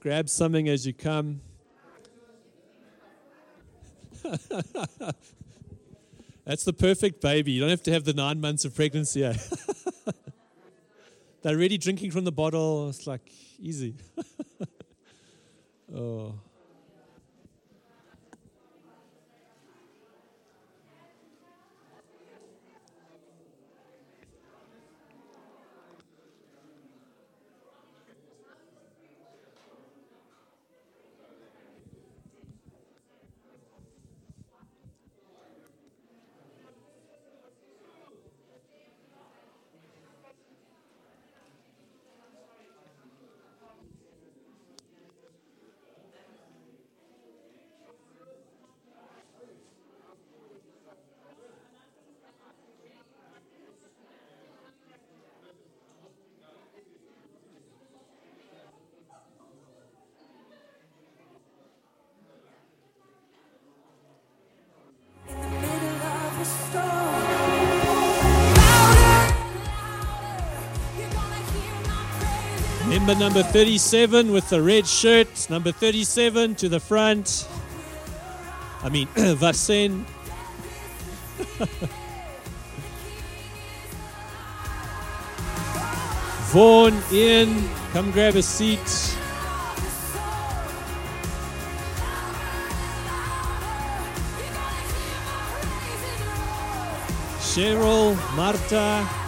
grab something as you come. That's the perfect baby. You don't have to have the nine months of pregnancy. Eh? They're already drinking from the bottle. It's like easy. oh. Number 37 with the red shirt, number 37 to the front. I mean, Vasen. Vaughn, in. come grab a seat. Cheryl, Marta,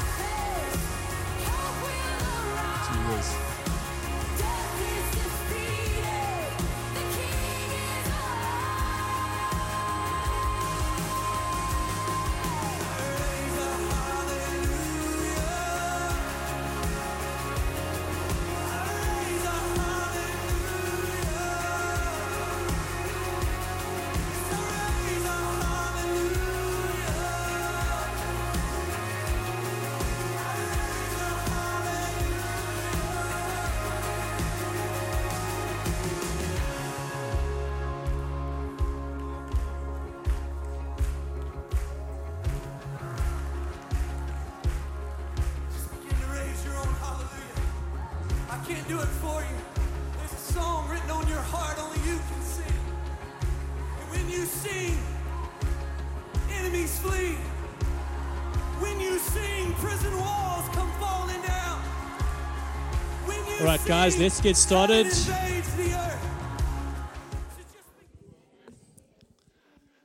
guys, let's get started.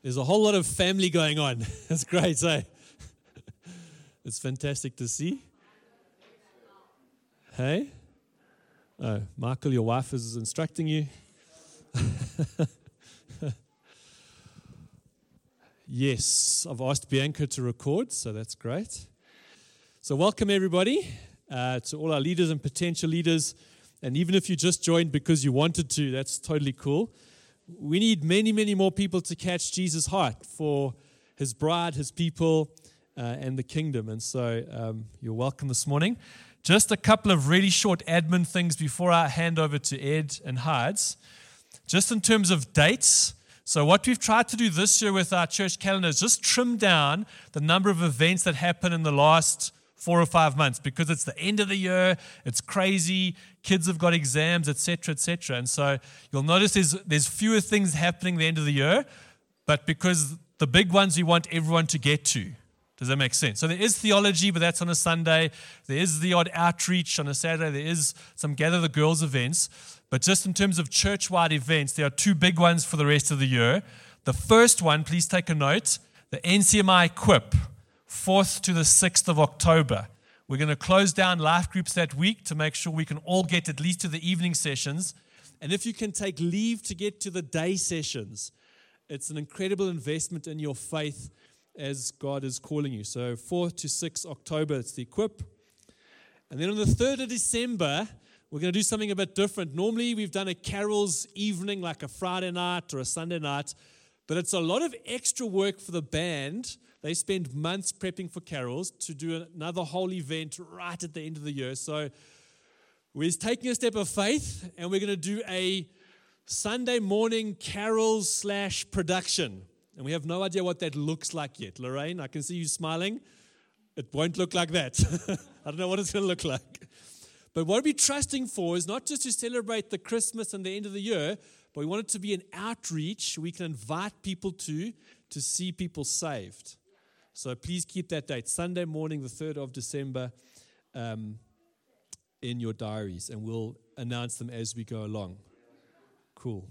There's a whole lot of family going on. That's great, eh? It's fantastic to see. Hey? Oh, Michael, your wife is instructing you. yes, I've asked Bianca to record, so that's great. So, welcome everybody uh, to all our leaders and potential leaders. And even if you just joined because you wanted to, that's totally cool. We need many, many more people to catch Jesus' heart for his bride, his people, uh, and the kingdom. And so um, you're welcome this morning. Just a couple of really short admin things before I hand over to Ed and Heidi. Just in terms of dates, so, what we've tried to do this year with our church calendar is just trim down the number of events that happen in the last four or five months because it's the end of the year, it's crazy, kids have got exams, etc., etc. And so you'll notice there's, there's fewer things happening the end of the year, but because the big ones we want everyone to get to. Does that make sense? So there is theology, but that's on a Sunday. There is the odd outreach on a Saturday. There is some gather the girls events. But just in terms of church wide events, there are two big ones for the rest of the year. The first one, please take a note the NCMI Equip. 4th to the 6th of October. We're going to close down life groups that week to make sure we can all get at least to the evening sessions. And if you can take leave to get to the day sessions, it's an incredible investment in your faith as God is calling you. So, 4 to 6 October, it's the equip. And then on the 3rd of December, we're going to do something a bit different. Normally, we've done a carols evening, like a Friday night or a Sunday night, but it's a lot of extra work for the band they spend months prepping for carols to do another whole event right at the end of the year. So we're taking a step of faith and we're going to do a Sunday morning carols slash production. And we have no idea what that looks like yet. Lorraine, I can see you smiling. It won't look like that. I don't know what it's going to look like. But what we're trusting for is not just to celebrate the Christmas and the end of the year, but we want it to be an outreach we can invite people to to see people saved. So please keep that date, Sunday morning, the 3rd of December, um, in your diaries, and we'll announce them as we go along. Cool.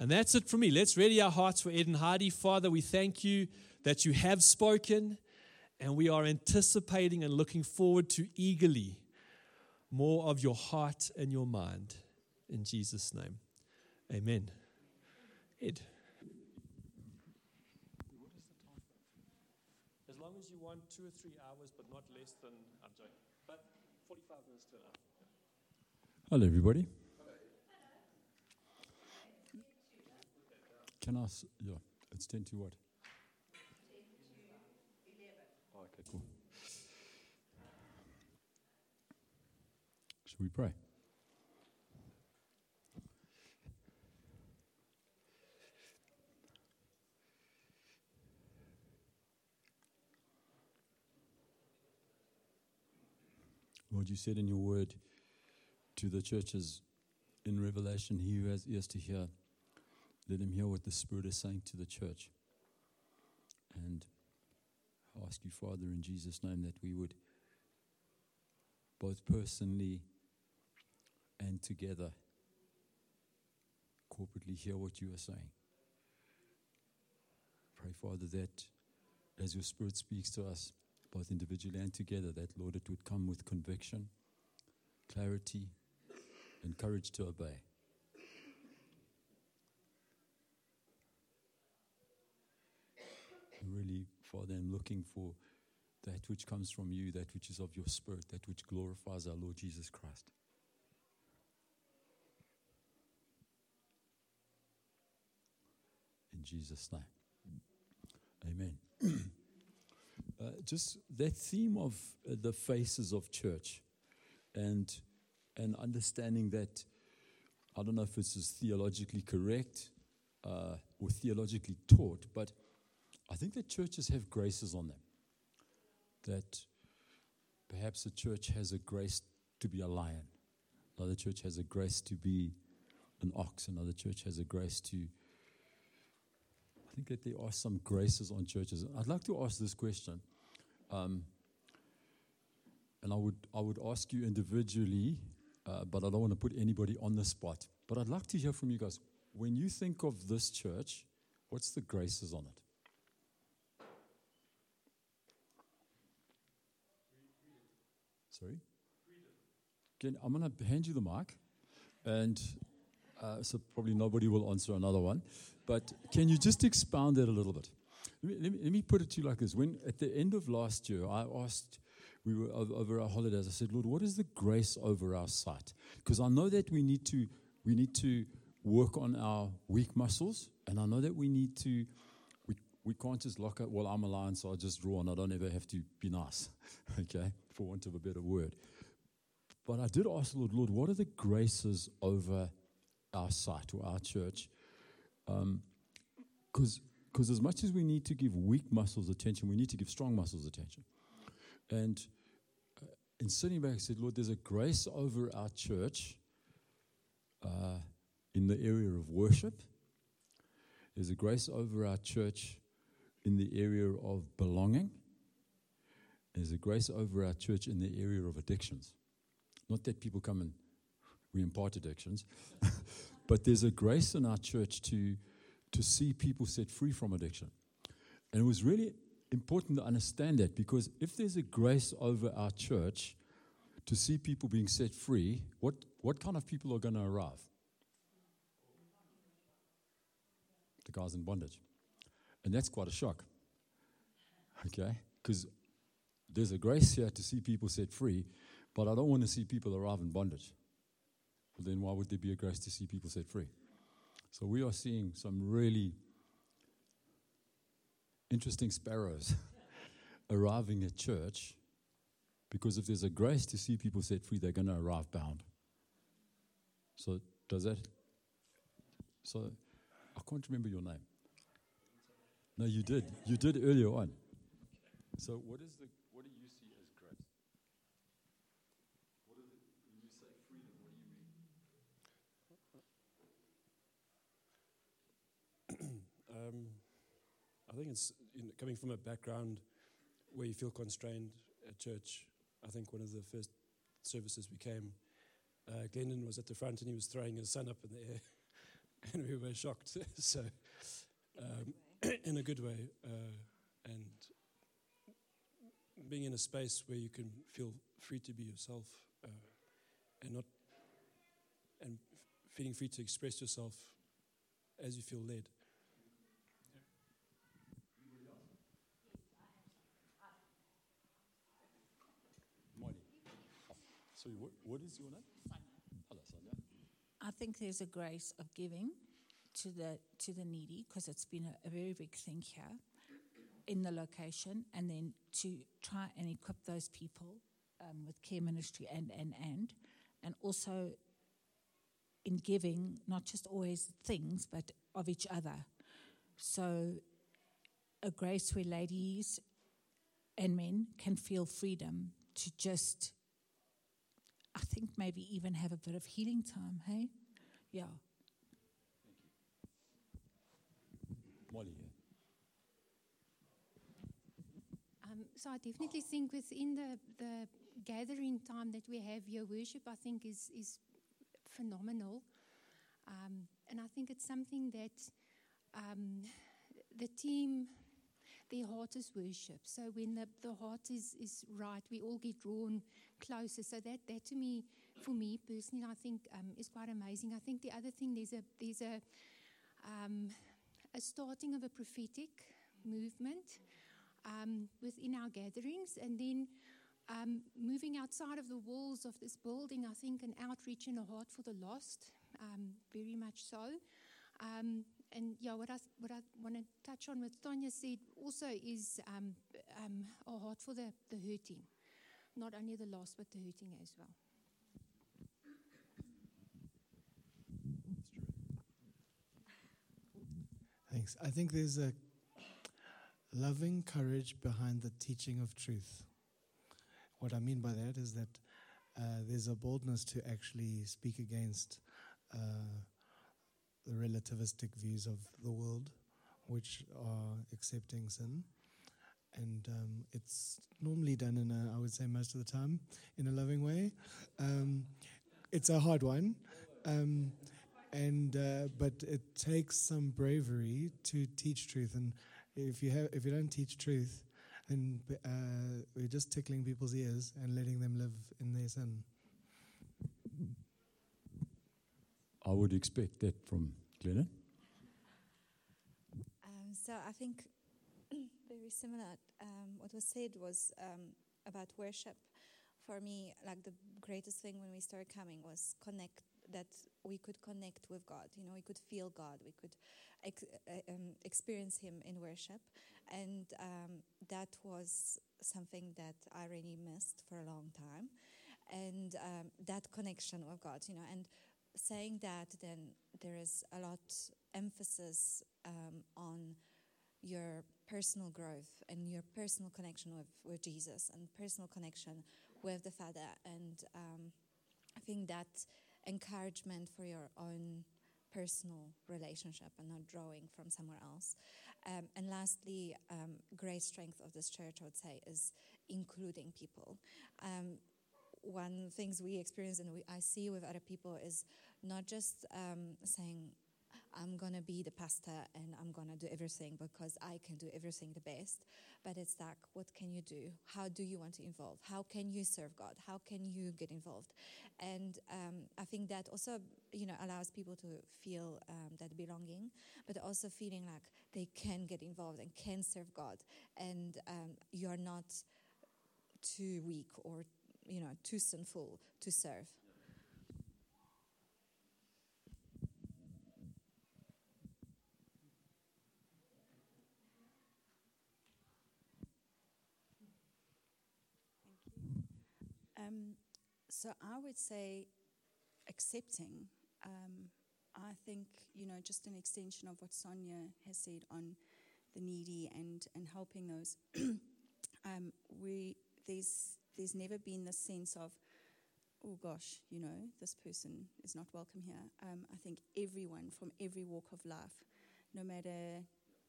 And that's it for me. Let's ready our hearts for Ed and Heidi. Father, we thank you that you have spoken, and we are anticipating and looking forward to eagerly more of your heart and your mind. In Jesus' name, amen. Ed. As long as you want two or three hours, but not less than, I'm joking, but 45 minutes to an hour. Hello, everybody. Can I? S- yeah, it's 10 to what? Ten to Oh, okay, cool. Should we pray? Lord, you said in your word to the churches in Revelation, he who has ears to hear, let him hear what the Spirit is saying to the church. And I ask you, Father, in Jesus' name, that we would both personally and together corporately hear what you are saying. Pray, Father, that as your Spirit speaks to us, both individually and together, that, Lord, it would come with conviction, clarity, and courage to obey. Really, Father, I'm looking for that which comes from you, that which is of your Spirit, that which glorifies our Lord Jesus Christ. In Jesus' name. Amen. uh, just that theme of uh, the faces of church and, and understanding that, I don't know if this is theologically correct uh, or theologically taught, but I think that churches have graces on them. That perhaps a church has a grace to be a lion, another church has a grace to be an ox, another church has a grace to. I think that there are some graces on churches. I'd like to ask this question, um, and I would I would ask you individually, uh, but I don't want to put anybody on the spot. But I'd like to hear from you guys. When you think of this church, what's the graces on it? Sorry? Again, I'm going to hand you the mic, and uh, so probably nobody will answer another one. But can you just expound that a little bit? Let me, let me, put it to you like this. When at the end of last year, I asked, we were over, our holidays. I said, Lord, what is the grace over our site? Because I know that we need to we need to work on our weak muscles, and I know that we need to. We, we can't just lock up. Well, I'm a lion, so I just draw, and I don't ever have to be nice. okay, for want of a better word. But I did ask the Lord, Lord, what are the graces over our site or our church? Um, because because as much as we need to give weak muscles attention, we need to give strong muscles attention. And uh, in sitting back, I said, Lord, there's a grace over our church uh, in the area of worship. There's a grace over our church in the area of belonging. There's a grace over our church in the area of addictions. Not that people come and we impart addictions, but there's a grace in our church to, to see people set free from addiction. And it was really important to understand that because if there's a grace over our church to see people being set free, what, what kind of people are going to arrive? The guys in bondage. And that's quite a shock. Okay? Because there's a grace here to see people set free, but I don't want to see people arrive in bondage. Well, then why would there be a grace to see people set free? So we are seeing some really interesting sparrows arriving at church because if there's a grace to see people set free, they're going to arrive bound. So does that? So I can't remember your name. No, you did. You did earlier on. So what is the what do you see as grace? What are the, Um, I think it's know, coming from a background where you feel constrained at church. I think one of the first services we came, uh, Glendon was at the front and he was throwing his son up in the air, and we were shocked. so, um, in a good way, uh, and being in a space where you can feel free to be yourself uh, and not and feeling free to express yourself as you feel led. Sorry, what, what is your name? Hello, Sonia. I think there's a grace of giving to the to the needy because it's been a, a very big thing here in the location, and then to try and equip those people um, with care ministry and and and and also in giving not just always things but of each other. So a grace where ladies and men can feel freedom to just I think maybe even have a bit of healing time, hey? Yeah. Molly. Um, so I definitely think within the, the gathering time that we have here, worship I think is is phenomenal, um, and I think it's something that um, the team, their heart is worship. So when the, the heart is is right, we all get drawn closer. So that that to me, for me personally, I think um, is quite amazing. I think the other thing there's a there's a um, a starting of a prophetic movement um, within our gatherings, and then um, moving outside of the walls of this building, I think an outreach and a heart for the lost, um, very much so. Um, and yeah, what I, what I want to touch on, what Tanya said also is um, um, a heart for the, the hurting, not only the lost, but the hurting as well. Thanks. I think there's a loving courage behind the teaching of truth. What I mean by that is that uh, there's a boldness to actually speak against uh, the relativistic views of the world, which are accepting sin. And um, it's normally done in a, I would say most of the time, in a loving way. Um, it's a hard one. Um, and uh, but it takes some bravery to teach truth and if you have if you don't teach truth then uh, we're just tickling people's ears and letting them live in their sin I would expect that from Glennon. Um, so I think very similar. Um, what was said was um, about worship. For me, like the greatest thing when we started coming was connect. That we could connect with God. You know, we could feel God. We could ex- uh, um, experience Him in worship, and um, that was something that I really missed for a long time. And um, that connection with God, you know, and saying that, then there is a lot emphasis um, on your personal growth and your personal connection with, with Jesus and personal connection with the Father. And um, I think that encouragement for your own personal relationship and not drawing from somewhere else. Um, and lastly, um, great strength of this church, I would say, is including people. Um, one things we experience and we, I see with other people is not just um, saying, I'm going to be the pastor and I'm going to do everything because I can do everything the best. But it's like, what can you do? How do you want to involve? How can you serve God? How can you get involved? And um, I think that also, you know, allows people to feel um, that belonging, but also feeling like they can get involved and can serve God. And um, you're not too weak or, you know, too sinful to serve. Um, so I would say accepting. Um, I think you know just an extension of what Sonia has said on the needy and and helping those. um, we there's there's never been the sense of oh gosh you know this person is not welcome here. Um, I think everyone from every walk of life, no matter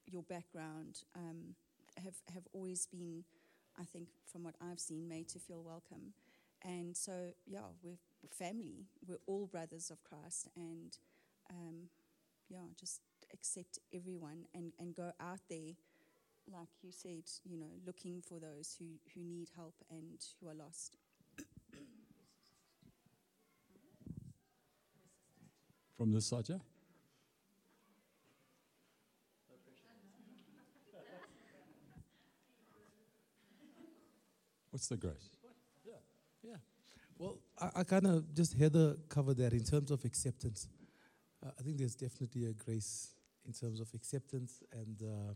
your background um, have have always been, I think, from what I've seen, made to feel welcome. And so, yeah, we're family. We're all brothers of Christ, and um, yeah, just accept everyone and, and go out there, like you said, you know, looking for those who, who need help and who are lost. From this side, yeah? What's the grace? Yeah. Well, I, I kind of just Heather covered that in terms of acceptance. Uh, I think there's definitely a grace in terms of acceptance and uh,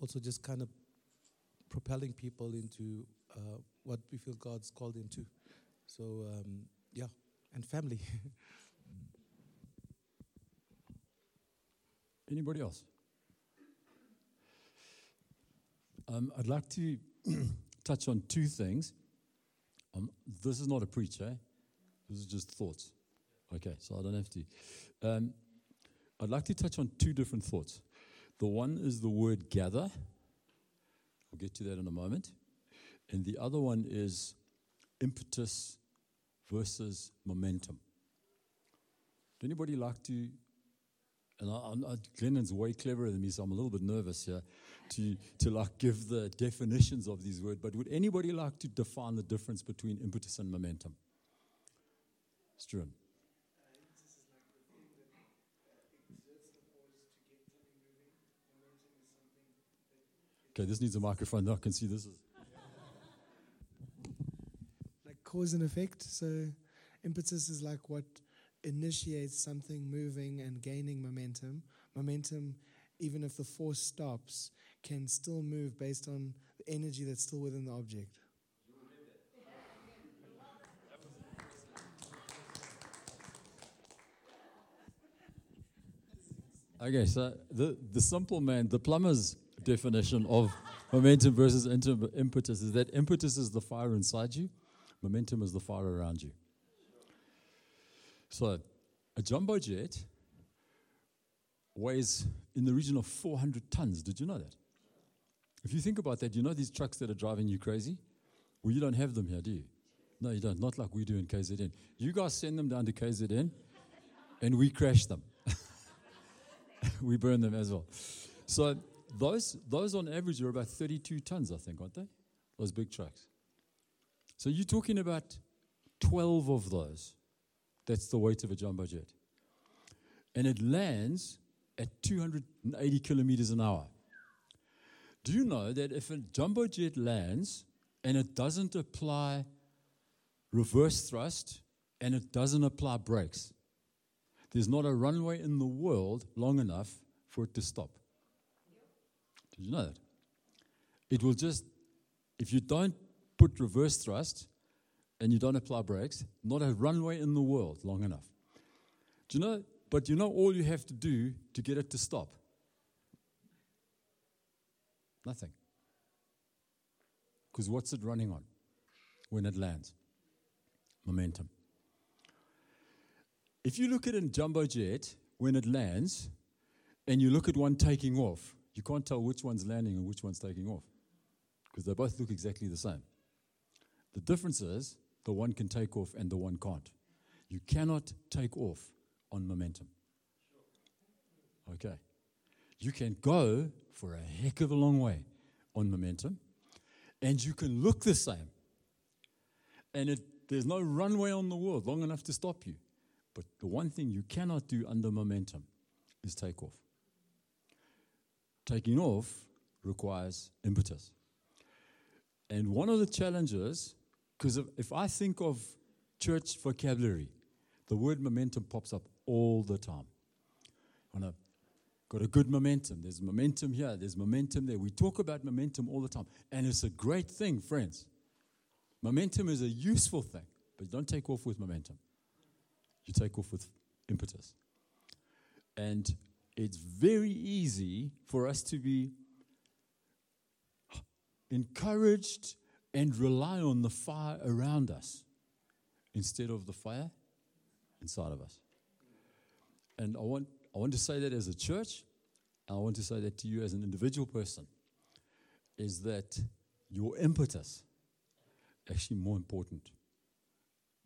also just kind of propelling people into uh, what we feel God's called them to. So, um, yeah, and family. Anybody else? Um, I'd like to touch on two things. Um, this is not a preacher, eh? this is just thoughts. Okay, so I don't have to. Um, I'd like to touch on two different thoughts. The one is the word gather. I'll get to that in a moment. And the other one is impetus versus momentum. Would anybody like to? And I, I, Glennon's way cleverer than me, so I'm a little bit nervous here to, to like give the definitions of these words. But would anybody like to define the difference between impetus and momentum? Struan. Okay, this needs a microphone. Now I can see this is. like cause and effect. So impetus is like what initiates something moving and gaining momentum. Momentum, even if the force stops, can still move based on the energy that's still within the object. Okay, so the, the simple man, the plumber's definition of momentum versus impetus is that impetus is the fire inside you, momentum is the fire around you. So, a jumbo jet weighs in the region of 400 tons. Did you know that? If you think about that, you know these trucks that are driving you crazy? Well, you don't have them here, do you? No, you don't. Not like we do in KZN. You guys send them down to KZN, and we crash them. we burn them as well. So those, those on average are about 32 tons, I think, aren't they? Those big trucks. So you're talking about 12 of those. That's the weight of a jumbo jet. And it lands at 280 kilometers an hour. Do you know that if a jumbo jet lands and it doesn't apply reverse thrust and it doesn't apply brakes, there's not a runway in the world long enough for it to stop. Did you know that? It will just, if you don't put reverse thrust and you don't apply brakes, not a runway in the world long enough. Do you know? But you know all you have to do to get it to stop? Nothing. Because what's it running on when it lands? Momentum. If you look at a jumbo jet when it lands and you look at one taking off, you can't tell which one's landing and which one's taking off because they both look exactly the same. The difference is the one can take off and the one can't. You cannot take off on momentum. Okay. You can go for a heck of a long way on momentum, and you can look the same. And it, there's no runway on the world long enough to stop you. But the one thing you cannot do under momentum is take off. Taking off requires impetus. And one of the challenges, because if, if I think of church vocabulary, the word momentum pops up all the time. On a got a good momentum. There's momentum here, there's momentum there. We talk about momentum all the time, and it's a great thing, friends. Momentum is a useful thing, but don't take off with momentum. You take off with impetus. And it's very easy for us to be encouraged and rely on the fire around us instead of the fire inside of us. And I want, I want to say that as a church, I want to say that to you as an individual person, is that your impetus actually more important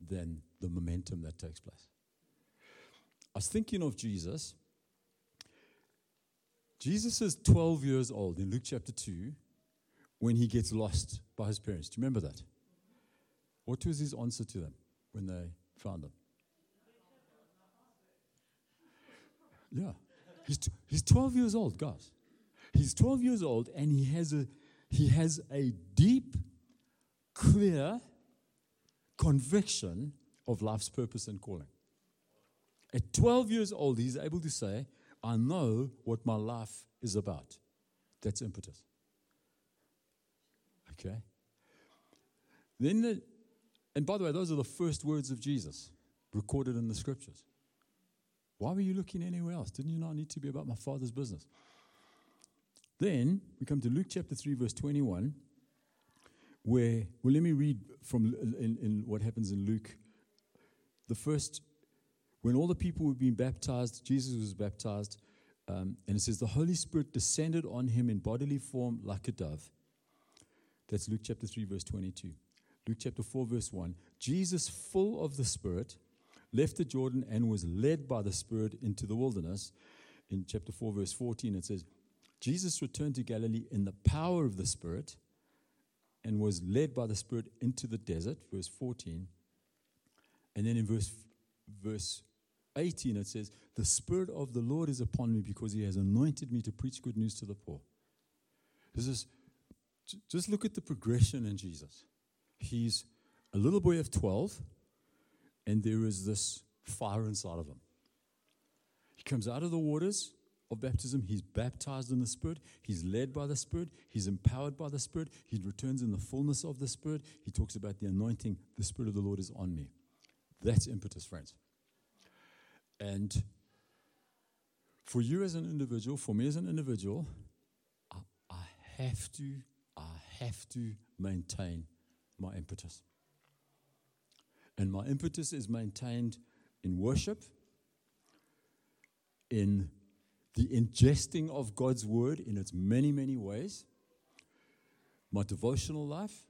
than the momentum that takes place. I was thinking of Jesus. Jesus is 12 years old in Luke chapter 2 when he gets lost by his parents. Do you remember that? What was his answer to them when they found him? Yeah. He's, t- he's 12 years old, guys. He's 12 years old and he has a, he has a deep, clear conviction of life's purpose and calling. At 12 years old, he's able to say, I know what my life is about. That's impetus. Okay? Then, the, and by the way, those are the first words of Jesus recorded in the scriptures. Why were you looking anywhere else? Didn't you not need to be about my father's business? Then we come to Luke chapter 3, verse 21, where, well, let me read from in, in what happens in Luke. The first, when all the people were being baptized, Jesus was baptized, um, and it says, The Holy Spirit descended on him in bodily form like a dove. That's Luke chapter 3, verse 22. Luke chapter 4, verse 1. Jesus, full of the Spirit, left the Jordan and was led by the Spirit into the wilderness. In chapter 4, verse 14, it says, Jesus returned to Galilee in the power of the Spirit and was led by the Spirit into the desert, verse 14. And then in verse, verse 18, it says, The Spirit of the Lord is upon me because he has anointed me to preach good news to the poor. This is, just look at the progression in Jesus. He's a little boy of 12 and there is this fire inside of him. He comes out of the waters of baptism. He's baptized in the Spirit. He's led by the Spirit. He's empowered by the Spirit. He returns in the fullness of the Spirit. He talks about the anointing. The Spirit of the Lord is on me. That's impetus, friends. And for you as an individual, for me as an individual, I, I have to, have to maintain my impetus. And my impetus is maintained in worship, in the ingesting of God's word in its many, many ways, my devotional life,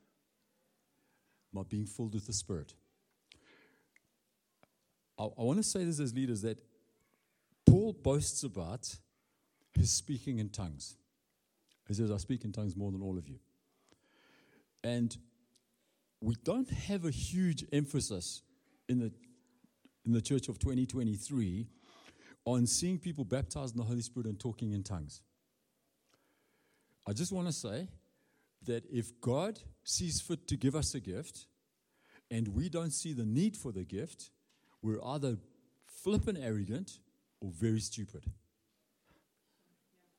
my being filled with the Spirit. I, I want to say this as leaders that Paul boasts about his speaking in tongues. He says, I speak in tongues more than all of you. And we don't have a huge emphasis in the, in the church of 2023 on seeing people baptized in the Holy Spirit and talking in tongues. I just want to say that if God sees fit to give us a gift and we don't see the need for the gift, we're either flippant arrogant or very stupid.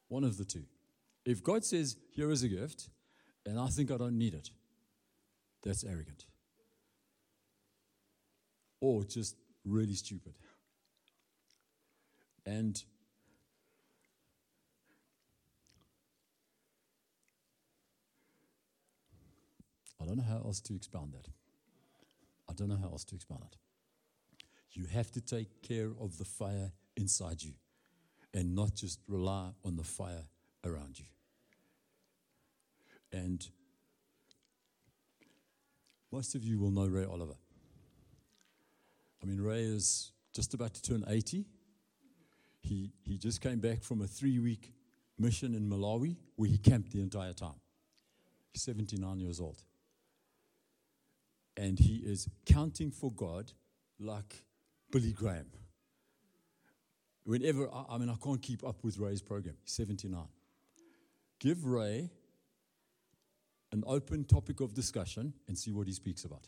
One of the two. If God says, Here is a gift, and I think I don't need it, that's arrogant. Or just really stupid. And I don't know how else to expound that. I don't know how else to expound it. You have to take care of the fire inside you and not just rely on the fire around you. And most of you will know Ray Oliver. I mean, Ray is just about to turn 80. He, he just came back from a three week mission in Malawi where he camped the entire time. He's 79 years old. And he is counting for God like Billy Graham. Whenever, I, I mean, I can't keep up with Ray's program. He's 79. Give Ray an open topic of discussion and see what he speaks about.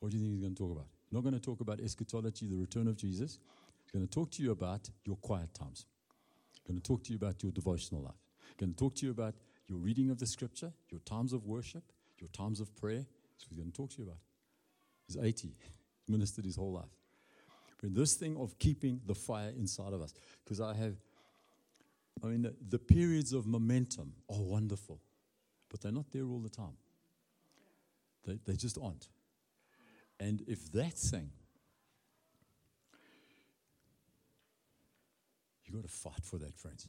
What do you think he's going to talk about? He's Not going to talk about eschatology, the return of Jesus. He's going to talk to you about your quiet times. He's going to talk to you about your devotional life. He's going to talk to you about your reading of the scripture, your times of worship, your times of prayer. That's what he's going to talk to you about. He's 80. He's ministered his whole life. But this thing of keeping the fire inside of us, because I have, I mean, the, the periods of momentum are wonderful, but they're not there all the time. They, they just aren't. And if that thing, you got to fight for that, friends.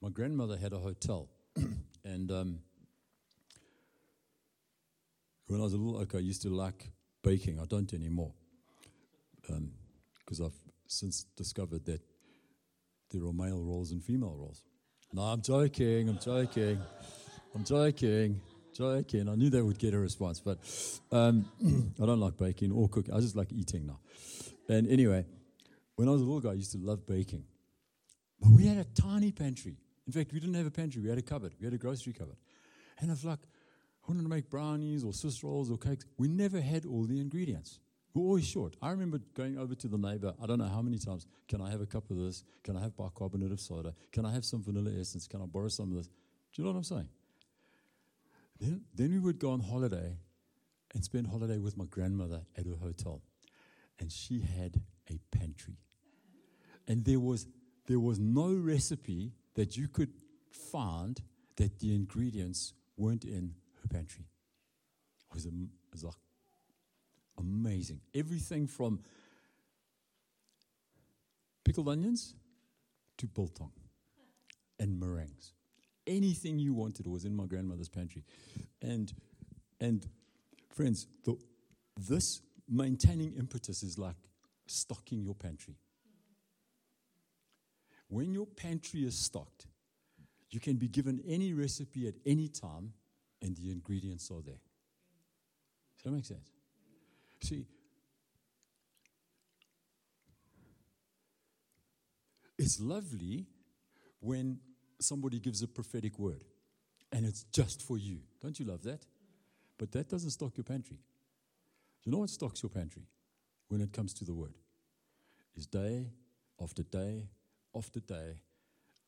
my grandmother had a hotel, and um, when I was a little okay, I used to like baking. I don't anymore because I've since discovered that there are male roles and female roles. No, I'm joking. I'm joking. I'm joking. Joking. I knew they would get a response, but um, I don't like baking or cooking. I just like eating now. And anyway, when I was a little guy, I used to love baking. But we had a tiny pantry. In fact, we didn't have a pantry. We had a cupboard. We had a grocery cupboard. And I was like, I wanted to make brownies or Swiss rolls or cakes. We never had all the ingredients. We were always short. I remember going over to the neighbor, I don't know how many times, can I have a cup of this? Can I have bicarbonate of soda? Can I have some vanilla essence? Can I borrow some of this? Do you know what I'm saying? Then, then we would go on holiday and spend holiday with my grandmother at her hotel. And she had a pantry. And there was, there was no recipe that you could find that the ingredients weren't in her pantry. It was, a, it was like amazing. Everything from pickled onions to biltong and meringues. Anything you wanted was in my grandmother's pantry. And, and friends, the, this maintaining impetus is like stocking your pantry. When your pantry is stocked, you can be given any recipe at any time, and the ingredients are there. Does that make sense? See, it's lovely when somebody gives a prophetic word and it's just for you. Don't you love that? But that doesn't stock your pantry. You know what stocks your pantry when it comes to the word? Is day after day after day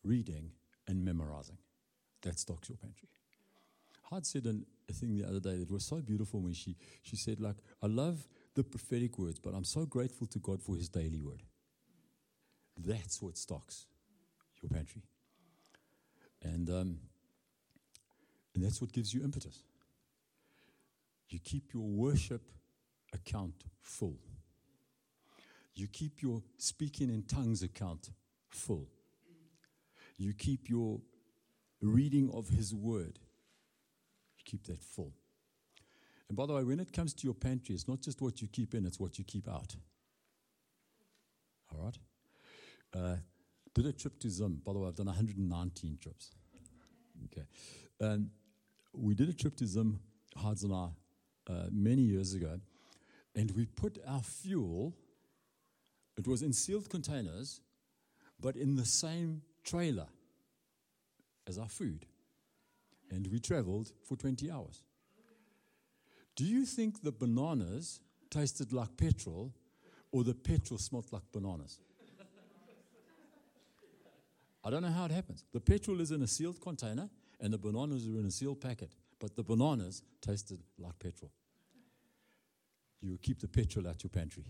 reading and memorizing. That stocks your pantry. Hart said a thing the other day that was so beautiful when she, she said, like, I love the prophetic words, but I'm so grateful to God for his daily word. That's what stocks your pantry. And, um, and that's what gives you impetus. You keep your worship account full. You keep your speaking in tongues account full. You keep your reading of His Word, keep that full. And by the way, when it comes to your pantry, it's not just what you keep in, it's what you keep out. All right? Uh, did a trip to Zim. By the way, I've done 119 trips. Okay. And we did a trip to Zim, Hards and I, uh, many years ago, and we put our fuel, it was in sealed containers, but in the same trailer as our food. And we traveled for 20 hours. Do you think the bananas tasted like petrol or the petrol smelled like bananas? I don't know how it happens. The petrol is in a sealed container and the bananas are in a sealed packet, but the bananas tasted like petrol. You keep the petrol at your pantry.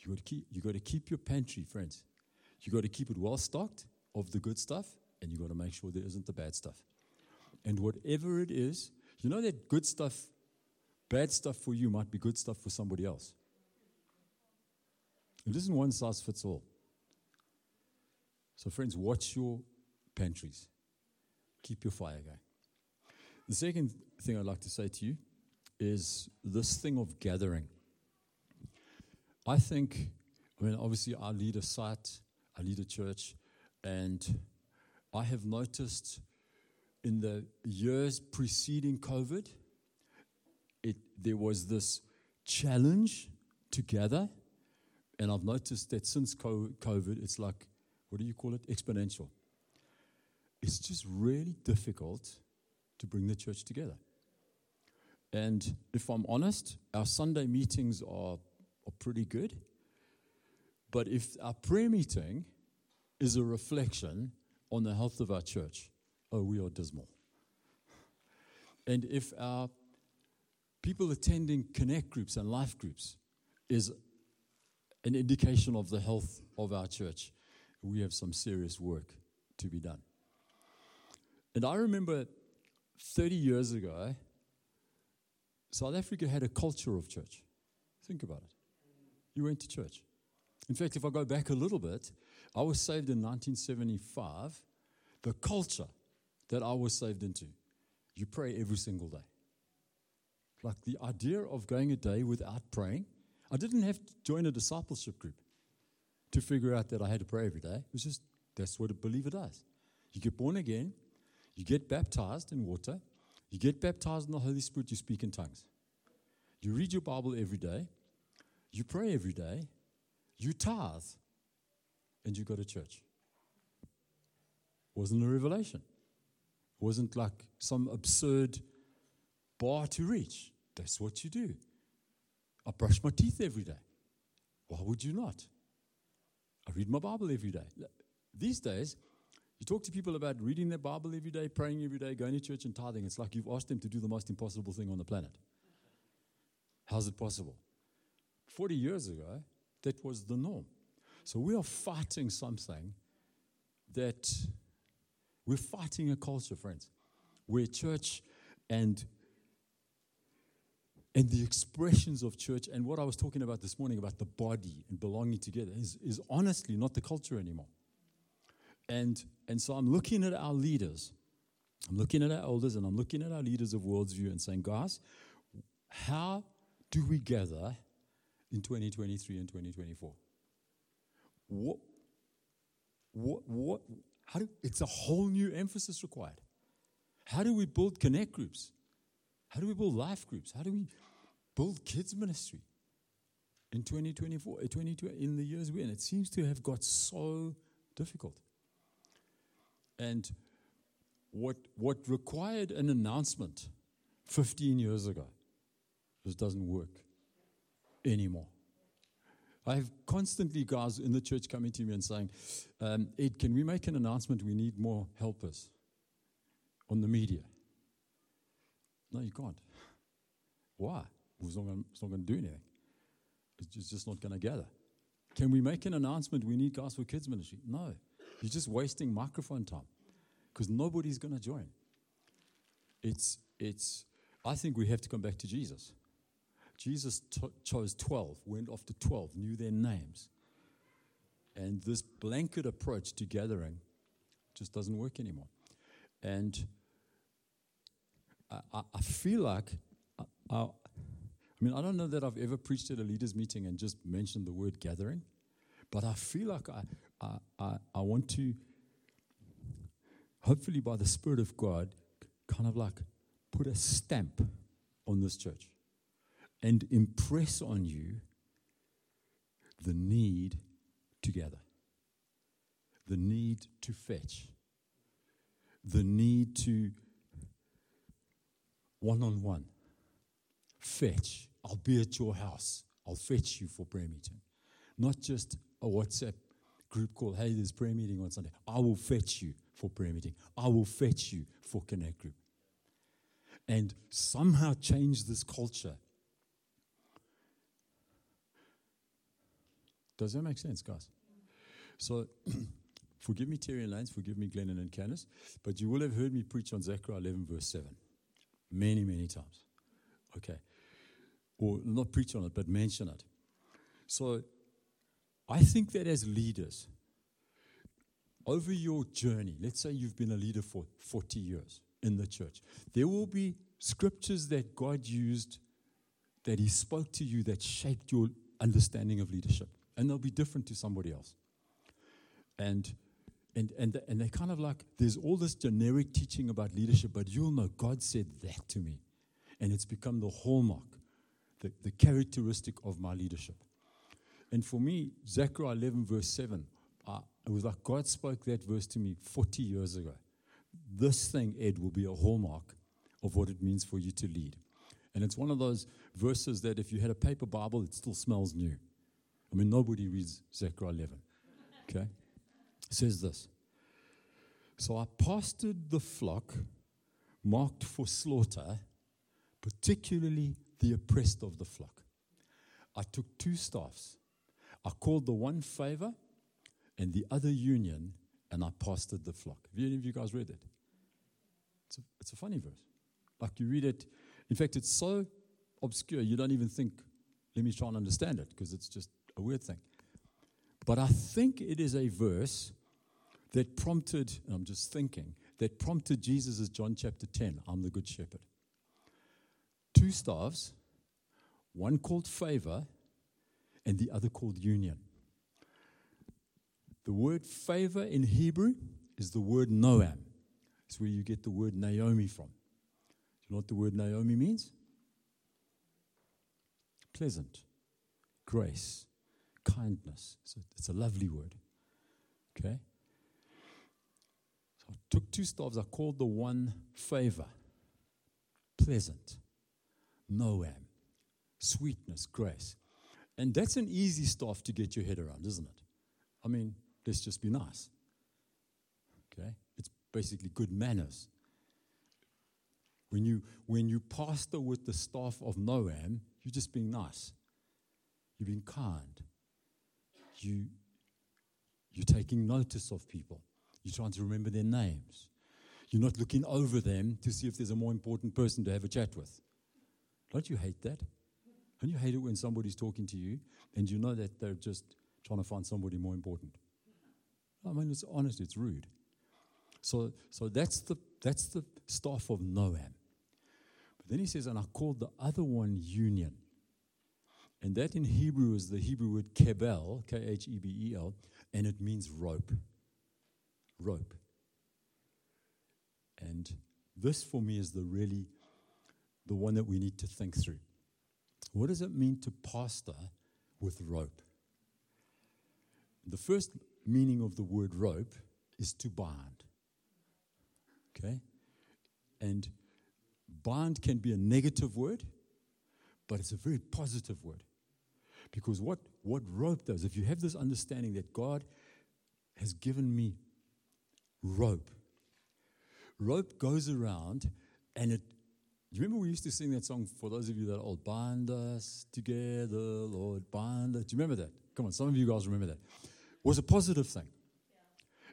You got to keep, you got to keep your pantry, friends. You got to keep it well stocked of the good stuff, and you got to make sure there isn't the bad stuff. And whatever it is, you know that good stuff, bad stuff for you might be good stuff for somebody else. It isn't one size fits all. So, friends, watch your pantries. Keep your fire going. The second thing I'd like to say to you is this thing of gathering. I think, I mean, obviously, I lead a site, I lead a church, and I have noticed in the years preceding COVID, it, there was this challenge together. And I've noticed that since COVID, it's like, what do you call it? Exponential. It's just really difficult to bring the church together. And if I'm honest, our Sunday meetings are, are pretty good. But if our prayer meeting is a reflection on the health of our church, oh, we are dismal. And if our people attending connect groups and life groups is an indication of the health of our church, we have some serious work to be done. And I remember 30 years ago, South Africa had a culture of church. Think about it. You went to church. In fact, if I go back a little bit, I was saved in 1975. The culture that I was saved into, you pray every single day. Like the idea of going a day without praying, I didn't have to join a discipleship group to figure out that I had to pray every day. It was just that's what a believer does. You get born again, you get baptized in water, you get baptized in the Holy Spirit, you speak in tongues. You read your Bible every day, you pray every day, you tithe, and you go to church. Wasn't a revelation. Wasn't like some absurd bar to reach. That's what you do. I brush my teeth every day. Why would you not? I read my Bible every day. These days, you talk to people about reading their Bible every day, praying every day, going to church and tithing. It's like you've asked them to do the most impossible thing on the planet. How's it possible? 40 years ago, that was the norm. So we are fighting something that we're fighting a culture, friends, where church and and the expressions of church and what I was talking about this morning about the body and belonging together is, is honestly not the culture anymore. And, and so I'm looking at our leaders, I'm looking at our elders, and I'm looking at our leaders of worldview and saying, guys, how do we gather in 2023 and 2024? What, what, what, how do, it's a whole new emphasis required. How do we build connect groups? How do we build life groups? How do we build kids ministry in 2024, 2020, uh, in the years we're in? It seems to have got so difficult. And what, what required an announcement 15 years ago just doesn't work anymore. I have constantly guys in the church coming to me and saying, um, Ed, can we make an announcement? We need more helpers on the media. No, you can't. Why? It's not going to do anything. It's just not going to gather. Can we make an announcement? We need guys for kids ministry. No, you're just wasting microphone time because nobody's going to join. It's, it's, I think we have to come back to Jesus. Jesus chose 12, went after 12, knew their names. And this blanket approach to gathering just doesn't work anymore. And I, I feel like, I, I, I mean, I don't know that I've ever preached at a leaders' meeting and just mentioned the word gathering, but I feel like I, I, I, I want to, hopefully by the Spirit of God, kind of like put a stamp on this church and impress on you the need to gather, the need to fetch, the need to one on one fetch. I'll be at your house. I'll fetch you for prayer meeting. Not just a WhatsApp group call, hey, there's prayer meeting on Sunday. I will fetch you for prayer meeting. I will fetch you for Connect Group. And somehow change this culture Does that make sense, guys? So, forgive me, Terry and Lance, forgive me, Glennon and Candice, but you will have heard me preach on Zechariah 11, verse 7, many, many times. Okay. Or not preach on it, but mention it. So, I think that as leaders, over your journey, let's say you've been a leader for 40 years in the church, there will be scriptures that God used, that He spoke to you, that shaped your understanding of leadership and they'll be different to somebody else. And and and and they kind of like there's all this generic teaching about leadership, but you'll know God said that to me, and it's become the hallmark, the, the characteristic of my leadership. And for me, Zechariah 11 verse 7, uh, it was like God spoke that verse to me 40 years ago. This thing, Ed, will be a hallmark of what it means for you to lead. And it's one of those verses that if you had a paper Bible, it still smells new. I mean, nobody reads Zechariah 11. Okay? It says this So I pastured the flock marked for slaughter, particularly the oppressed of the flock. I took two staffs. I called the one favor and the other union, and I pastured the flock. Have any of you guys read it? It's a, it's a funny verse. Like you read it, in fact, it's so obscure, you don't even think, let me try and understand it, because it's just a weird thing. But I think it is a verse that prompted, I'm just thinking, that prompted Jesus as John chapter 10, I'm the good shepherd. Two staffs, one called favor and the other called union. The word favor in Hebrew is the word Noam. It's where you get the word Naomi from. Do you know what the word Naomi means? Pleasant, grace, kindness. So it's a lovely word. Okay? So I took two staves. I called the one favor, pleasant, Noam, sweetness, grace. And that's an easy staff to get your head around, isn't it? I mean, let's just be nice. Okay? It's basically good manners. When you, when you pastor with the staff of Noam, you're just being nice. You're being kind. You, you're taking notice of people. You're trying to remember their names. You're not looking over them to see if there's a more important person to have a chat with. Don't you hate that? Don't you hate it when somebody's talking to you and you know that they're just trying to find somebody more important? I mean, it's honest, it's rude. So, so that's, the, that's the staff of Noam. But then he says, and I called the other one union. And that in Hebrew is the Hebrew word kebel, K H E B E L, and it means rope. Rope. And this for me is the really the one that we need to think through. What does it mean to pastor with rope? The first meaning of the word rope is to bind. Okay? And bind can be a negative word, but it's a very positive word. Because what, what rope does, if you have this understanding that God has given me rope, rope goes around and it. Do you remember we used to sing that song for those of you that are old? Bind us together, Lord, bind us. Do you remember that? Come on, some of you guys remember that. It was a positive thing.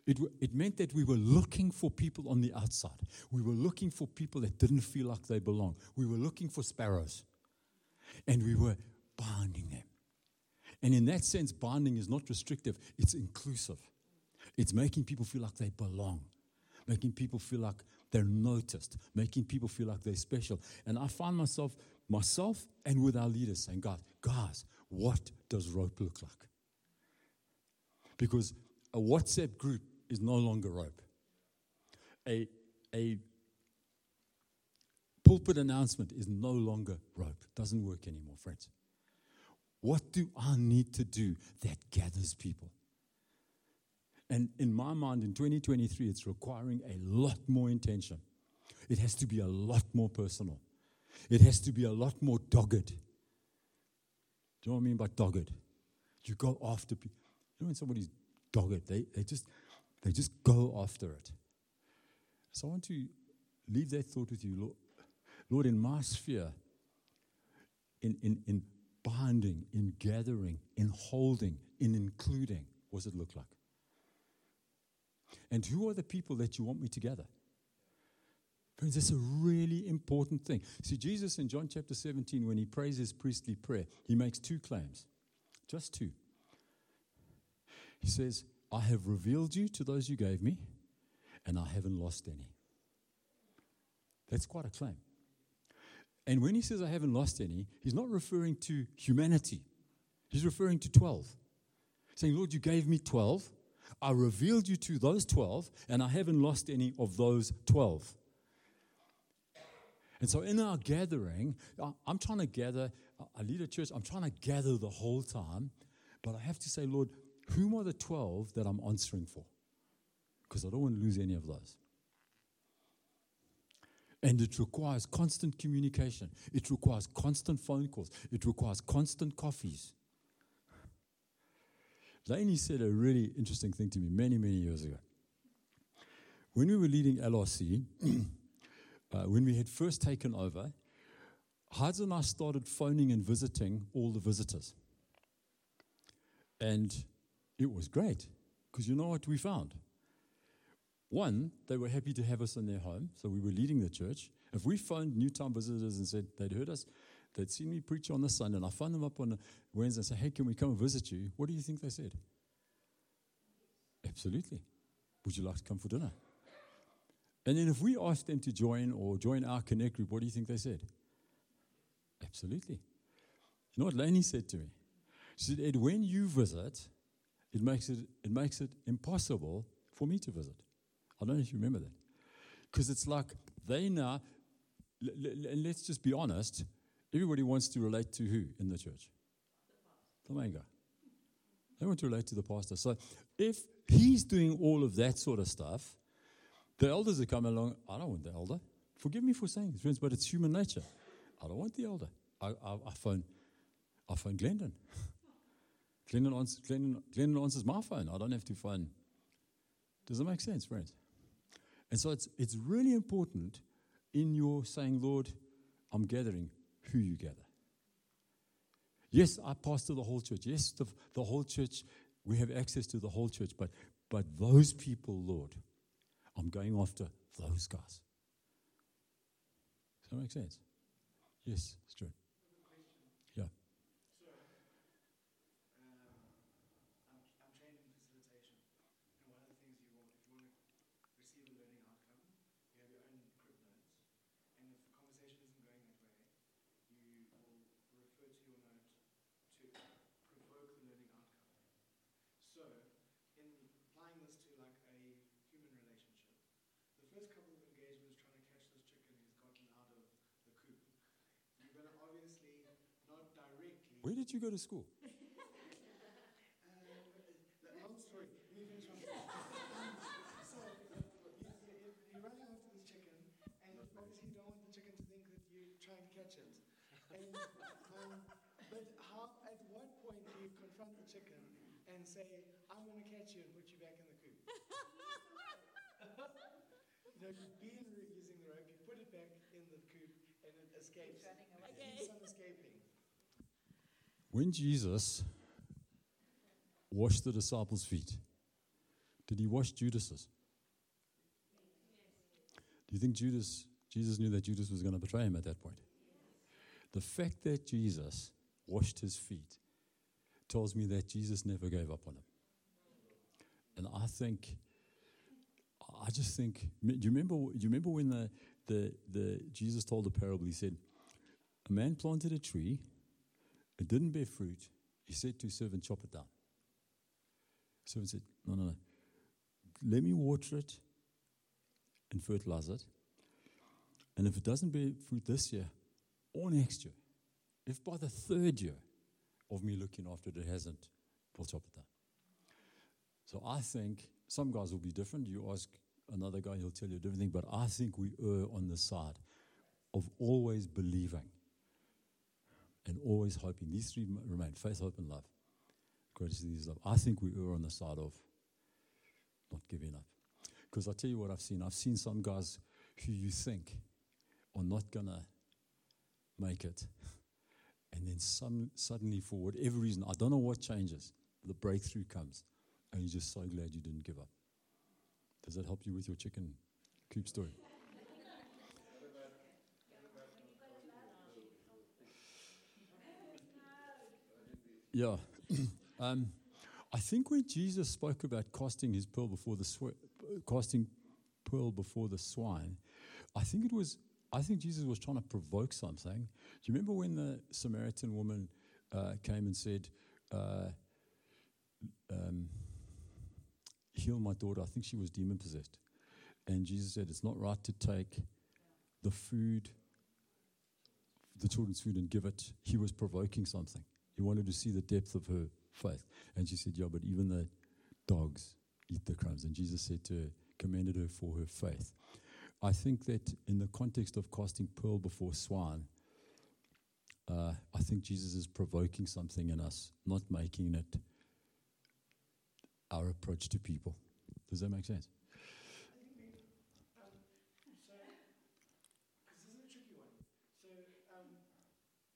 It, it meant that we were looking for people on the outside. We were looking for people that didn't feel like they belong. We were looking for sparrows. And we were binding them. And in that sense, binding is not restrictive, it's inclusive. It's making people feel like they belong, making people feel like they're noticed, making people feel like they're special. And I find myself, myself and with our leaders saying, God, guys, what does rope look like? Because a WhatsApp group is no longer rope. A, a pulpit announcement is no longer rope. Doesn't work anymore, friends. What do I need to do that gathers people? And in my mind, in 2023, it's requiring a lot more intention. It has to be a lot more personal. It has to be a lot more dogged. Do you know what I mean by dogged? You go after people. You know when somebody's dogged, they, they, just, they just go after it. So I want to leave that thought with you, Lord. Lord, in my sphere, in, in, in binding, in gathering, in holding, in including, what does it look like? And who are the people that you want me to gather? Friends, that's a really important thing. See, Jesus in John chapter 17, when he prays his priestly prayer, he makes two claims. Just two. He says, I have revealed you to those you gave me, and I haven't lost any. That's quite a claim. And when he says, I haven't lost any, he's not referring to humanity, he's referring to 12. Saying, Lord, you gave me 12. I revealed you to those 12, and I haven't lost any of those 12. And so in our gathering, I'm trying to gather, I lead a church, I'm trying to gather the whole time, but I have to say, Lord, whom are the 12 that I'm answering for? Because I don't want to lose any of those. And it requires constant communication. It requires constant phone calls. It requires constant coffees. Lainey said a really interesting thing to me many, many years ago. When we were leading LRC, uh, when we had first taken over, Heids and I started phoning and visiting all the visitors. And it was great because you know what we found? One, they were happy to have us in their home, so we were leading the church. If we phoned new time visitors and said they'd heard us, they'd seen me preach on the Sunday, and I phoned them up on Wednesday and said, Hey, can we come and visit you? What do you think they said? Absolutely. Would you like to come for dinner? And then if we asked them to join or join our Connect group, what do you think they said? Absolutely. You know what Lainey said to me? She said, Ed, when you visit, it makes it, it makes it impossible for me to visit. I don't know if you remember that. Because it's like they now, and let's just be honest, everybody wants to relate to who in the church? The main guy. They want to relate to the pastor. So if he's doing all of that sort of stuff, the elders are coming along, I don't want the elder. Forgive me for saying this, friends, but it's human nature. I don't want the elder. I, I, I phone, I phone Glendon. Glendon, answers, Glendon, Glendon answers my phone. I don't have to phone. Does it make sense, friends? And so it's, it's really important in your saying, Lord, I'm gathering, who you gather. Yes, I pastor the whole church. Yes, the, the whole church, we have access to the whole church, but, but those people, Lord, I'm going after those guys. Does that make sense? Yes, Stuart. Yeah. I'm trained in facilitation, and one of the things you want, if you want to receive a learning outcome, you have your own crib notes, and if the conversation isn't going that way, you will refer to your note to provoke the learning outcome. So, in applying this to like a human relationship, the first couple of engagements trying to catch this chicken who's gotten out of the coop, you're going to obviously not directly. Where did you go to school? The long story. Let me finish my story. so, you, you, you're running after this chicken, and obviously you don't want the chicken to think that you're trying to catch it. And, um, but how, at what point do you confront the chicken and say, I'm going to catch you and put you back in the coop? you know, you've been using the rope, you put it back in the coop, and it escapes. It keeps on escaping. When Jesus washed the disciples' feet, did he wash Judas's? Do you think Judas, Jesus knew that Judas was going to betray him at that point? The fact that Jesus washed his feet tells me that Jesus never gave up on him. And I think, I just think, do you remember, do you remember when the, the, the Jesus told the parable? He said, A man planted a tree, it didn't bear fruit. He said to his servant, Chop it down. Servant said, No, no, no. Let me water it and fertilize it. And if it doesn't bear fruit this year or next year, if by the third year of me looking after it, it hasn't, we'll chop it down. So I think some guys will be different. You ask another guy, he'll tell you a different thing. But I think we err on the side of always believing and always hoping. These three remain faith, hope, and love. These is love. I think we err on the side of not giving up. Because I tell you what I've seen. I've seen some guys who you think are not going to make it. And then some, suddenly, for whatever reason, I don't know what changes, the breakthrough comes. And you're just so glad you didn't give up. Does that help you with your chicken coop story? Yeah. um, I think when Jesus spoke about casting his pearl before the swi- casting pearl before the swine, I think it was. I think Jesus was trying to provoke something. Do you remember when the Samaritan woman uh, came and said, uh, um, "Heal my daughter"? I think she was demon possessed, and Jesus said, "It's not right to take the food, the children's food, and give it." He was provoking something. He wanted to see the depth of her faith. And she said, Yeah, but even the dogs eat the crumbs. And Jesus said to her, commended her for her faith. I think that in the context of casting pearl before swine, uh, I think Jesus is provoking something in us, not making it our approach to people. Does that make sense? Because this is a tricky one. So, um,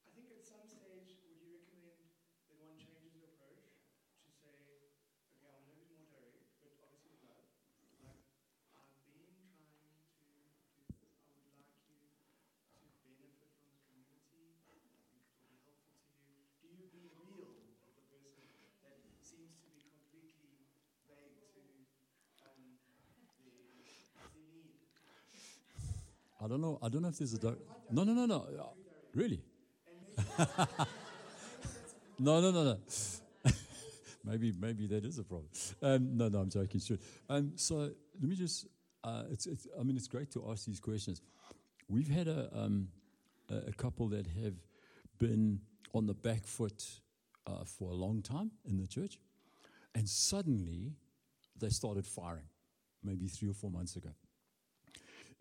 I think at some stage, would you recommend that one changes your approach to say, okay, I want to be more direct, but obviously with love. Like, I've been trying to do this. I would like you to benefit from the community. I think it will be helpful to you. Do you be real with the person that seems to be completely vague to I don't know. If there's a. Di- no, no, no, no. Really? no, no, no, no. maybe, maybe that is a problem. Um, no, no, I'm joking. Sure. Um, so let me just. Uh, it's, it's. I mean, it's great to ask these questions. We've had a um, a couple that have been on the back foot uh, for a long time in the church, and suddenly they started firing, maybe three or four months ago.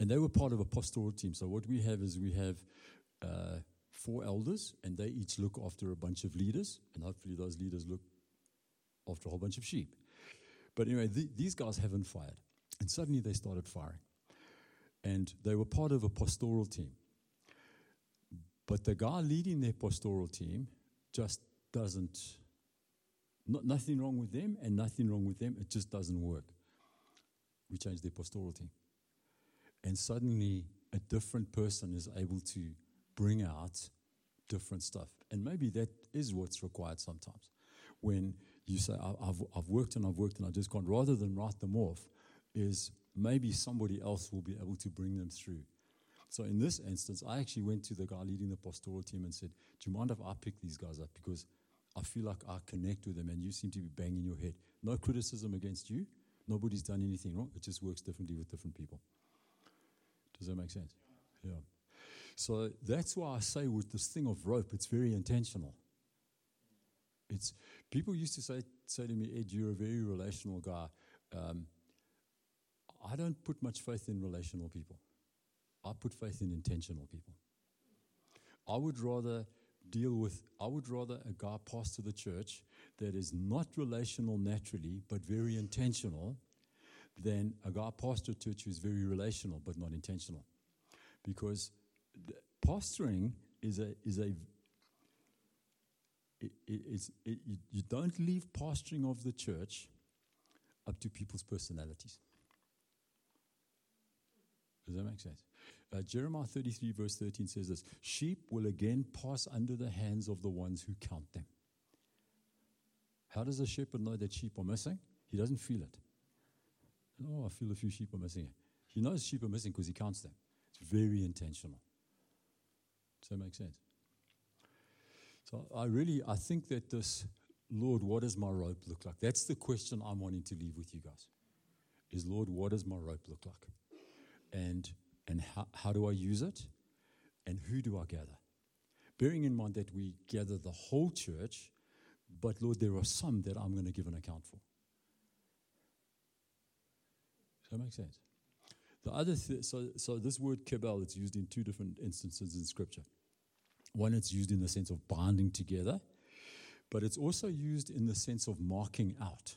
And they were part of a pastoral team. So what we have is we have uh, four elders, and they each look after a bunch of leaders, and hopefully those leaders look after a whole bunch of sheep. But anyway, the, these guys haven't fired, and suddenly they started firing, and they were part of a pastoral team. But the guy leading their pastoral team just doesn't. Not, nothing wrong with them, and nothing wrong with them. It just doesn't work. We changed their pastoral team, and suddenly a different person is able to bring out different stuff. And maybe that is what's required sometimes. When you say, I've, I've worked and I've worked and I just can't, rather than write them off, is maybe somebody else will be able to bring them through. So in this instance, I actually went to the guy leading the pastoral team and said, Do you mind if I pick these guys up? Because I feel like I connect with them and you seem to be banging your head. No criticism against you. Nobody's done anything wrong. It just works differently with different people. Does that make sense? Yeah. So that's why I say with this thing of rope, it's very intentional. It's people used to say say to me, Ed, you're a very relational guy. Um, I don't put much faith in relational people. I put faith in intentional people. I would rather deal with, I would rather a guy pastor the church that is not relational naturally, but very intentional, than a guy pastor church who's very relational, but not intentional. Because pastoring is a, is a it, it, it, you don't leave pastoring of the church up to people's personalities. Does that make sense? Uh, Jeremiah 33, verse 13 says this Sheep will again pass under the hands of the ones who count them. How does a shepherd know that sheep are missing? He doesn't feel it. Oh, I feel a few sheep are missing. He knows sheep are missing because he counts them. It's very intentional. Does that make sense? So I really, I think that this, Lord, what does my rope look like? That's the question I'm wanting to leave with you guys. Is Lord, what does my rope look like? And and how, how do I use it? And who do I gather? Bearing in mind that we gather the whole church, but Lord, there are some that I'm going to give an account for. Does that makes sense? The other th- so, so this word kebel, it's used in two different instances in Scripture. One, it's used in the sense of binding together, but it's also used in the sense of marking out.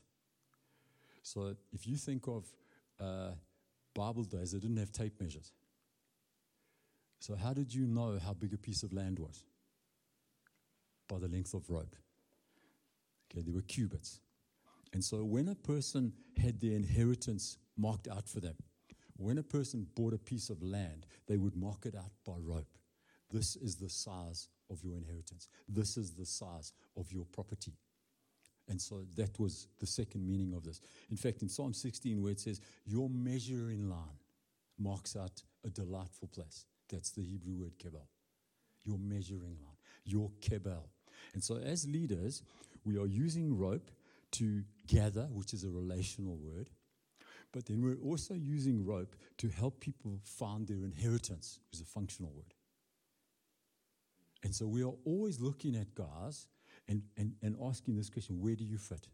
So if you think of uh, Bible days, they didn't have tape measures. So, how did you know how big a piece of land was? By the length of rope. Okay, there were cubits. And so, when a person had their inheritance marked out for them, when a person bought a piece of land, they would mark it out by rope. This is the size of your inheritance. This is the size of your property. And so that was the second meaning of this. In fact, in Psalm 16, where it says, Your measuring line marks out a delightful place. That's the Hebrew word kebel. Your measuring line, your kebel. And so, as leaders, we are using rope to gather, which is a relational word, but then we're also using rope to help people find their inheritance, which is a functional word. And so, we are always looking at guys and, and, and asking this question where do you fit?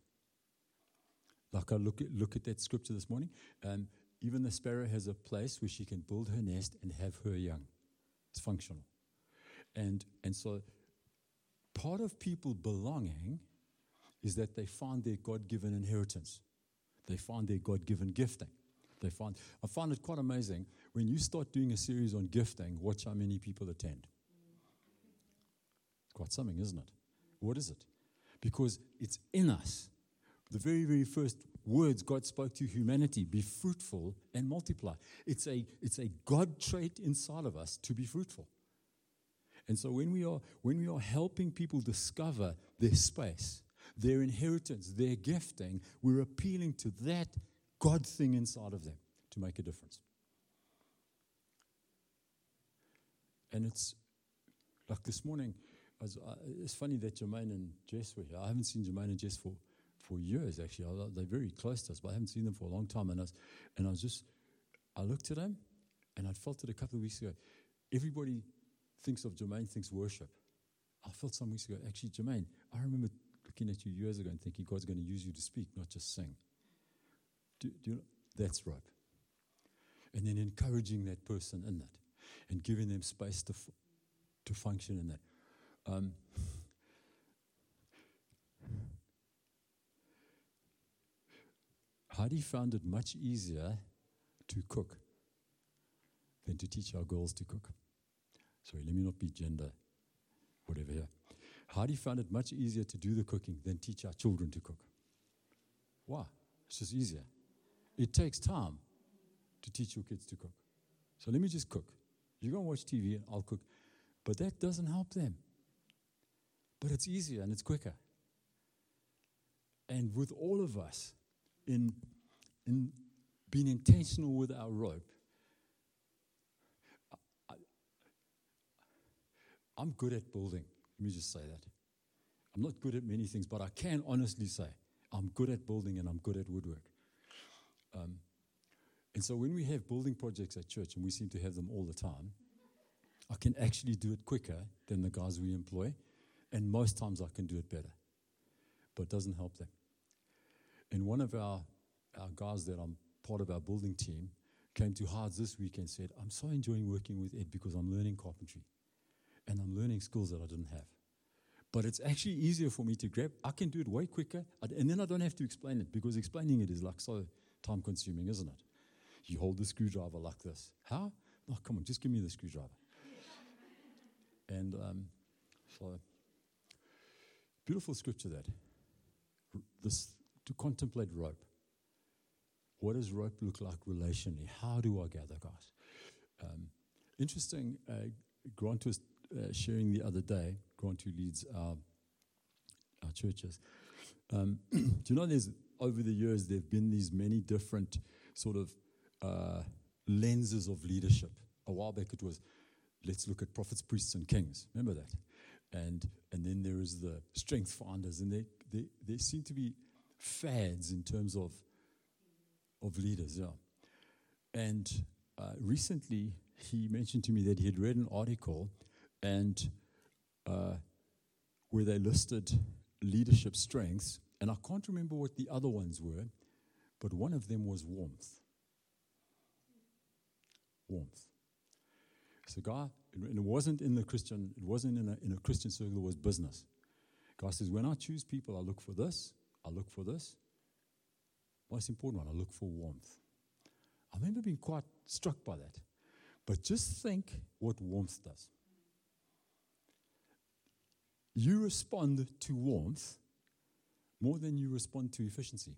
Like I look at, look at that scripture this morning. Um, even the sparrow has a place where she can build her nest and have her young. It's functional. And, and so part of people belonging is that they find their God given inheritance, they find their God given gifting. They find, I find it quite amazing when you start doing a series on gifting, watch how many people attend. It's quite something, isn't it? What is it? Because it's in us. The very, very first words God spoke to humanity be fruitful and multiply. It's a, it's a God trait inside of us to be fruitful. And so when we are when we are helping people discover their space, their inheritance, their gifting, we're appealing to that God thing inside of them to make a difference. and it's like this morning. Uh, it's funny that Jermaine and Jess were here. I haven't seen Jermaine and Jess for, for years, actually. I, they're very close to us, but I haven't seen them for a long time. And I was, and I was just, I looked at them, and I felt it a couple of weeks ago. Everybody thinks of Jermaine, thinks worship. I felt some weeks ago, actually, Jermaine, I remember looking at you years ago and thinking God's going to use you to speak, not just sing. Do, do you? That's right. And then encouraging that person in that and giving them space to, to function in that. Um, Heidi found it much easier to cook than to teach our girls to cook. Sorry, let me not be gender, whatever here. Heidi found it much easier to do the cooking than teach our children to cook. Why? It's just easier. It takes time to teach your kids to cook. So let me just cook. You go and watch TV and I'll cook. But that doesn't help them. But it's easier and it's quicker. And with all of us in, in being intentional with our rope, I, I'm good at building. Let me just say that. I'm not good at many things, but I can honestly say I'm good at building and I'm good at woodwork. Um, and so when we have building projects at church, and we seem to have them all the time, I can actually do it quicker than the guys we employ. And most times I can do it better. But it doesn't help them. And one of our, our guys that I'm part of our building team came to Heids this week and said, I'm so enjoying working with Ed because I'm learning carpentry. And I'm learning skills that I didn't have. But it's actually easier for me to grab. I can do it way quicker. And then I don't have to explain it because explaining it is like so time consuming, isn't it? You hold the screwdriver like this. How? Oh, come on, just give me the screwdriver. and um, so, beautiful scripture that. This to contemplate rope. What does rope look like relationally? How do I gather, guys? Um, interesting. Uh, Grant was uh, sharing the other day. Grant who leads our our churches. Um, do you know there's over the years there have been these many different sort of uh, lenses of leadership. A while back it was, let's look at prophets, priests, and kings. Remember that? And, and then there is the strength finders, and they, they, they seem to be fads in terms of, of leaders. Yeah. And uh, recently, he mentioned to me that he had read an article and uh, where they listed leadership strengths, and I can't remember what the other ones were, but one of them was warmth warmth. So guy, and it wasn't in the Christian, it wasn't in a, in a Christian circle, it was business. God says, when I choose people, I look for this, I look for this. Most important one, I look for warmth. I remember being quite struck by that. But just think what warmth does. You respond to warmth more than you respond to efficiency.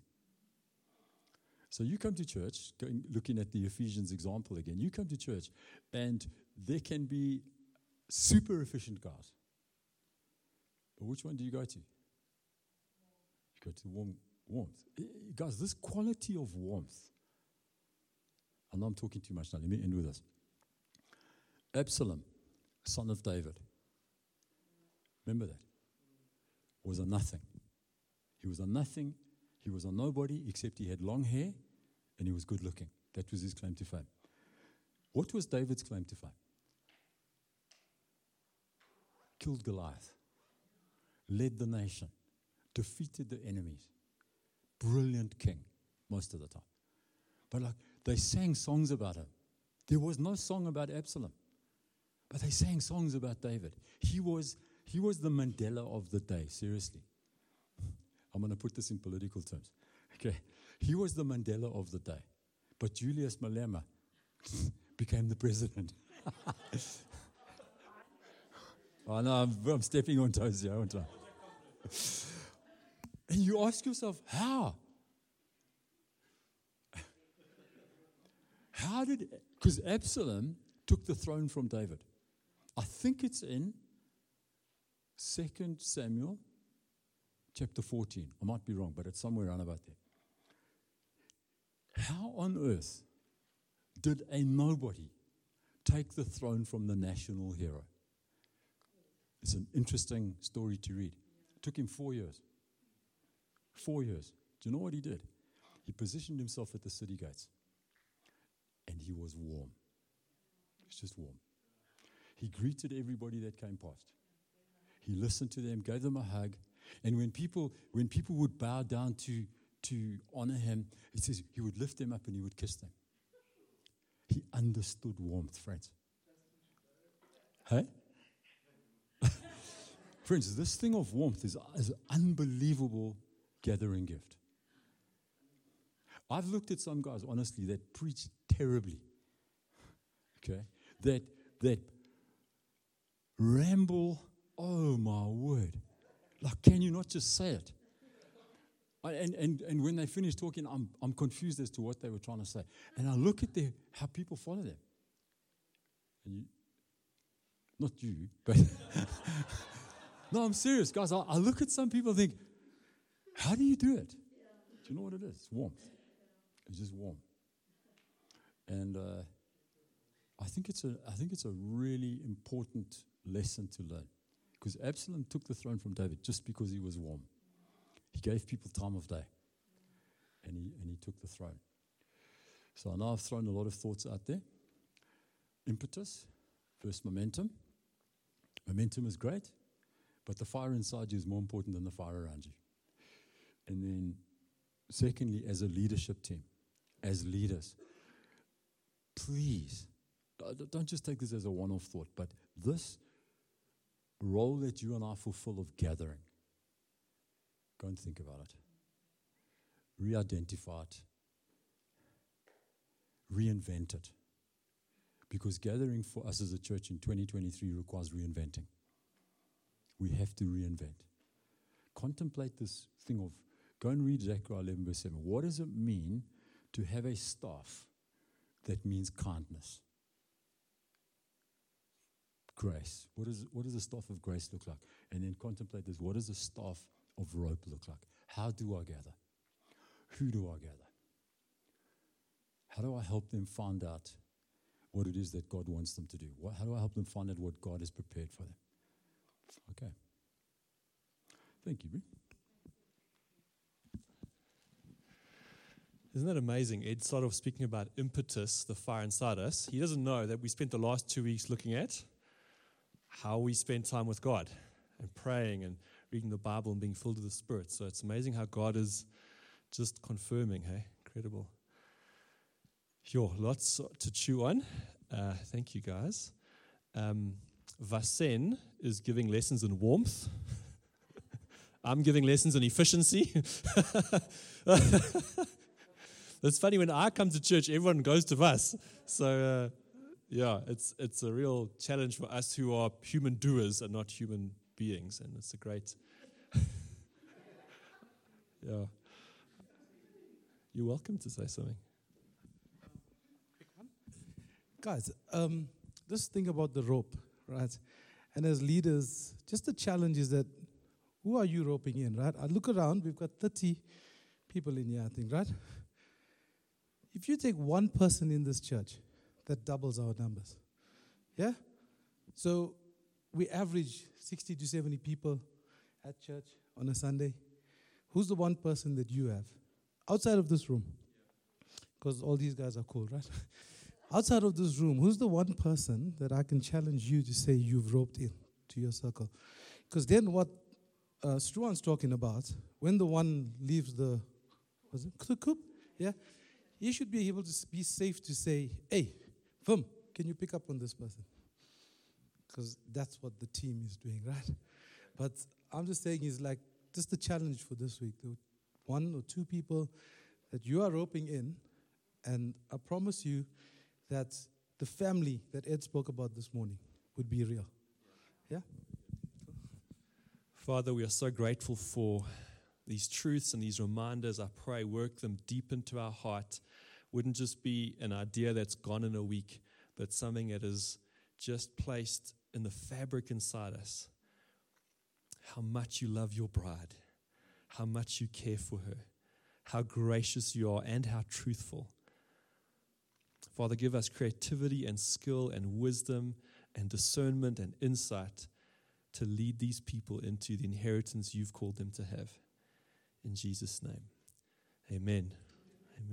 So you come to church, going, looking at the Ephesians example again, you come to church and there can be super efficient guys. But which one do you go to? You go to warm, warmth. Eh, guys, this quality of warmth, I know I'm talking too much now, let me end with this. Absalom, son of David, remember that? Was a nothing. He was a nothing. He was a nobody except he had long hair and he was good looking. That was his claim to fame. What was David's claim to fame? Killed Goliath, led the nation, defeated the enemies. Brilliant king most of the time. But like they sang songs about him. There was no song about Absalom. But they sang songs about David. He was he was the Mandela of the day, seriously. I'm going to put this in political terms. Okay. He was the Mandela of the day. But Julius Malema became the president. oh, no, I'm, I'm, stepping on toes here, aren't I? and you ask yourself, how? How did, because Absalom took the throne from David. I think it's in 2 Samuel chapter 14. I might be wrong, but it's somewhere around about there. How on earth did a nobody take the throne from the national hero. It's an interesting story to read. It took him four years. Four years. Do you know what he did? He positioned himself at the city gates and he was warm. It's just warm. He greeted everybody that came past. He listened to them, gave them a hug. And when people, when people would bow down to, to honor him, he says he would lift them up and he would kiss them. He understood warmth, friends. Hey? friends, this thing of warmth is, is an unbelievable gathering gift. I've looked at some guys, honestly, that preach terribly. Okay? That, that ramble, oh my word. Like, can you not just say it? And, and, and when they finish talking, I'm, I'm confused as to what they were trying to say. And I look at the, how people follow them. And you, not you, but no, I'm serious, guys. I, I look at some people and think, how do you do it? Do you know what it is? It's warmth. It's just warm. And uh, I think it's a I think it's a really important lesson to learn. Because Absalom took the throne from David just because he was warm. He gave people time of day. And he and he took the throne. So I know I've thrown a lot of thoughts out there. Impetus, first momentum. Momentum is great, but the fire inside you is more important than the fire around you. And then, secondly, as a leadership team, as leaders, please don't just take this as a one off thought, but this role that you and I fulfill of gathering, go and think about it. Re identify it, reinvent it. Because gathering for us as a church in 2023 requires reinventing. We have to reinvent. Contemplate this thing of, go and read Zechariah 11, verse 7. What does it mean to have a staff that means kindness? Grace. What, is, what does the staff of grace look like? And then contemplate this. What does the staff of rope look like? How do I gather? Who do I gather? How do I help them find out what it is that God wants them to do? What, how do I help them find out what God has prepared for them? Okay. Thank you, Brie. Isn't that amazing? Ed started off speaking about impetus, the fire inside us. He doesn't know that we spent the last two weeks looking at how we spend time with God and praying and reading the Bible and being filled with the Spirit. So it's amazing how God is just confirming, hey? Incredible. Sure, lots to chew on. Uh, thank you, guys. Um, Vasen is giving lessons in warmth. I'm giving lessons in efficiency. it's funny when I come to church, everyone goes to us. So, uh, yeah, it's, it's a real challenge for us who are human doers and not human beings. And it's a great. yeah. You're welcome to say something. Guys, um, think about the rope, right? And as leaders, just the challenge is that who are you roping in, right? I look around, we've got 30 people in here, I think, right? If you take one person in this church, that doubles our numbers. Yeah? So we average 60 to 70 people at church on a Sunday. Who's the one person that you have outside of this room? Because all these guys are cool, right? outside of this room, who's the one person that I can challenge you to say you've roped in to your circle? Because then what uh, Struan's talking about, when the one leaves the, was it coop? Yeah, you should be able to be safe to say, hey, Vim, can you pick up on this person? Because that's what the team is doing, right? But I'm just saying, is like just the challenge for this week. The one or two people that you are roping in, and I promise you that the family that Ed spoke about this morning would be real. Yeah? Father, we are so grateful for these truths and these reminders. I pray, work them deep into our heart. Wouldn't just be an idea that's gone in a week, but something that is just placed in the fabric inside us. How much you love your bride, how much you care for her, how gracious you are, and how truthful. Father, give us creativity and skill and wisdom and discernment and insight to lead these people into the inheritance you've called them to have. In Jesus' name, amen.